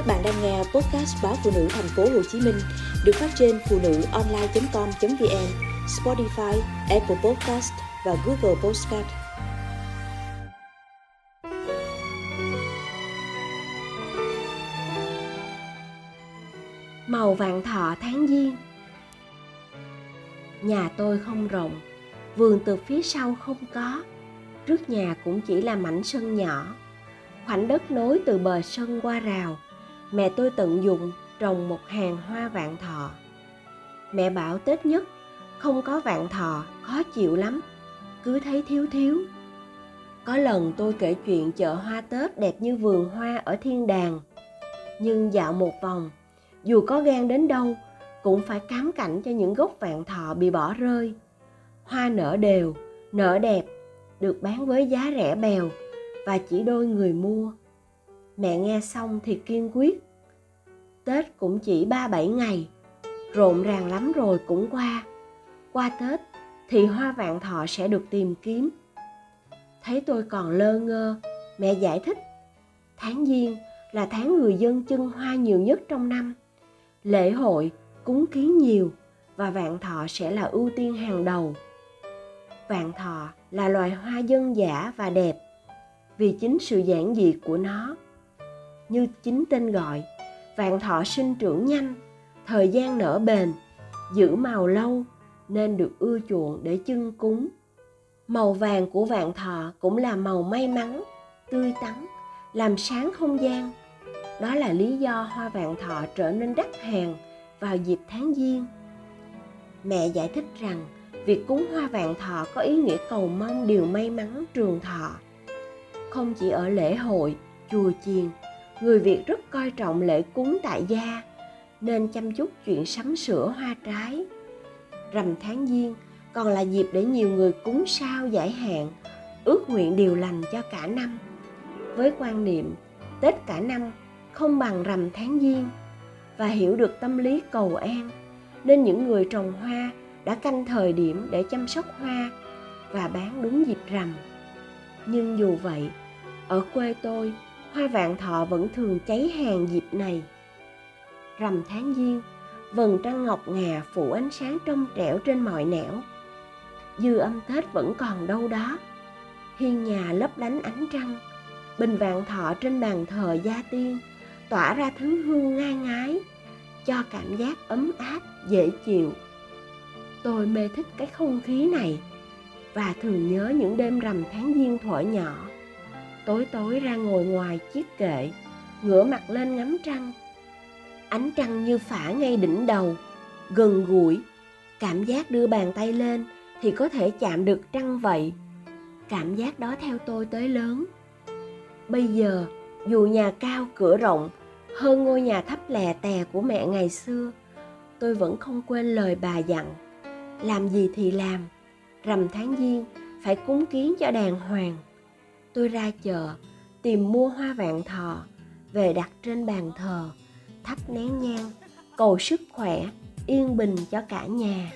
Các bạn đang nghe podcast báo phụ nữ thành phố Hồ Chí Minh được phát trên phụ nữ online.com.vn, Spotify, Apple Podcast và Google Podcast. Màu vạn thọ tháng giêng Nhà tôi không rộng, vườn từ phía sau không có, trước nhà cũng chỉ là mảnh sân nhỏ. Khoảnh đất nối từ bờ sân qua rào – mẹ tôi tận dụng trồng một hàng hoa vạn thọ. Mẹ bảo tết nhất, không có vạn thọ, khó chịu lắm, cứ thấy thiếu thiếu. Có lần tôi kể chuyện chợ hoa tết đẹp như vườn hoa ở thiên đàng, nhưng dạo một vòng, dù có gan đến đâu, cũng phải cám cảnh cho những gốc vạn thọ bị bỏ rơi. Hoa nở đều, nở đẹp, được bán với giá rẻ bèo và chỉ đôi người mua mẹ nghe xong thì kiên quyết. Tết cũng chỉ ba bảy ngày, rộn ràng lắm rồi cũng qua. Qua tết thì hoa vạn thọ sẽ được tìm kiếm. Thấy tôi còn lơ ngơ, mẹ giải thích, tháng giêng là tháng người dân chân hoa nhiều nhất trong năm. Lễ hội, cúng kiến nhiều và vạn thọ sẽ là ưu tiên hàng đầu. Vạn thọ là loài hoa dân dã và đẹp vì chính sự giản dị của nó như chính tên gọi. Vạn thọ sinh trưởng nhanh, thời gian nở bền, giữ màu lâu nên được ưa chuộng để chưng cúng. Màu vàng của vạn thọ cũng là màu may mắn, tươi tắn, làm sáng không gian. Đó là lý do hoa vạn thọ trở nên đắt hàng vào dịp tháng giêng. Mẹ giải thích rằng, việc cúng hoa vạn thọ có ý nghĩa cầu mong điều may mắn trường thọ. Không chỉ ở lễ hội, chùa chiền người việt rất coi trọng lễ cúng tại gia, nên chăm chút chuyện sắm sửa hoa trái. Rằm tháng giêng còn là dịp để nhiều người cúng sao giải hạn, ước nguyện điều lành cho cả năm. Với quan niệm, tết cả năm không bằng rằm tháng giêng và hiểu được tâm lý cầu an, nên những người trồng hoa đã canh thời điểm để chăm sóc hoa và bán đúng dịp rằm. Nhưng dù vậy, ở quê tôi hoa vạn thọ vẫn thường cháy hàng dịp này. Rằm tháng giêng vầng trăng ngọc ngà phủ ánh sáng trong trẻo trên mọi nẻo. Dư âm tết vẫn còn đâu đó. Hiên nhà lấp lánh ánh trăng, bình vạn thọ trên bàn thờ gia tiên tỏa ra thứ hương ngai ngái, cho cảm giác ấm áp, dễ chịu. Tôi mê thích cái không khí này và thường nhớ những đêm rằm tháng giêng thuở nhỏ tối tối ra ngồi ngoài chiếc kệ, ngửa mặt lên ngắm trăng. Ánh trăng như phả ngay đỉnh đầu, gần gũi. Cảm giác đưa bàn tay lên thì có thể chạm được trăng vậy. Cảm giác đó theo tôi tới lớn. Bây giờ, dù nhà cao cửa rộng, hơn ngôi nhà thấp lè tè của mẹ ngày xưa, tôi vẫn không quên lời bà dặn, làm gì thì làm, rằm tháng giêng phải cúng kiến cho đàng hoàng tôi ra chợ, tìm mua hoa vạn thọ, về đặt trên bàn thờ, thắp nén nhang, cầu sức khỏe, yên bình cho cả nhà.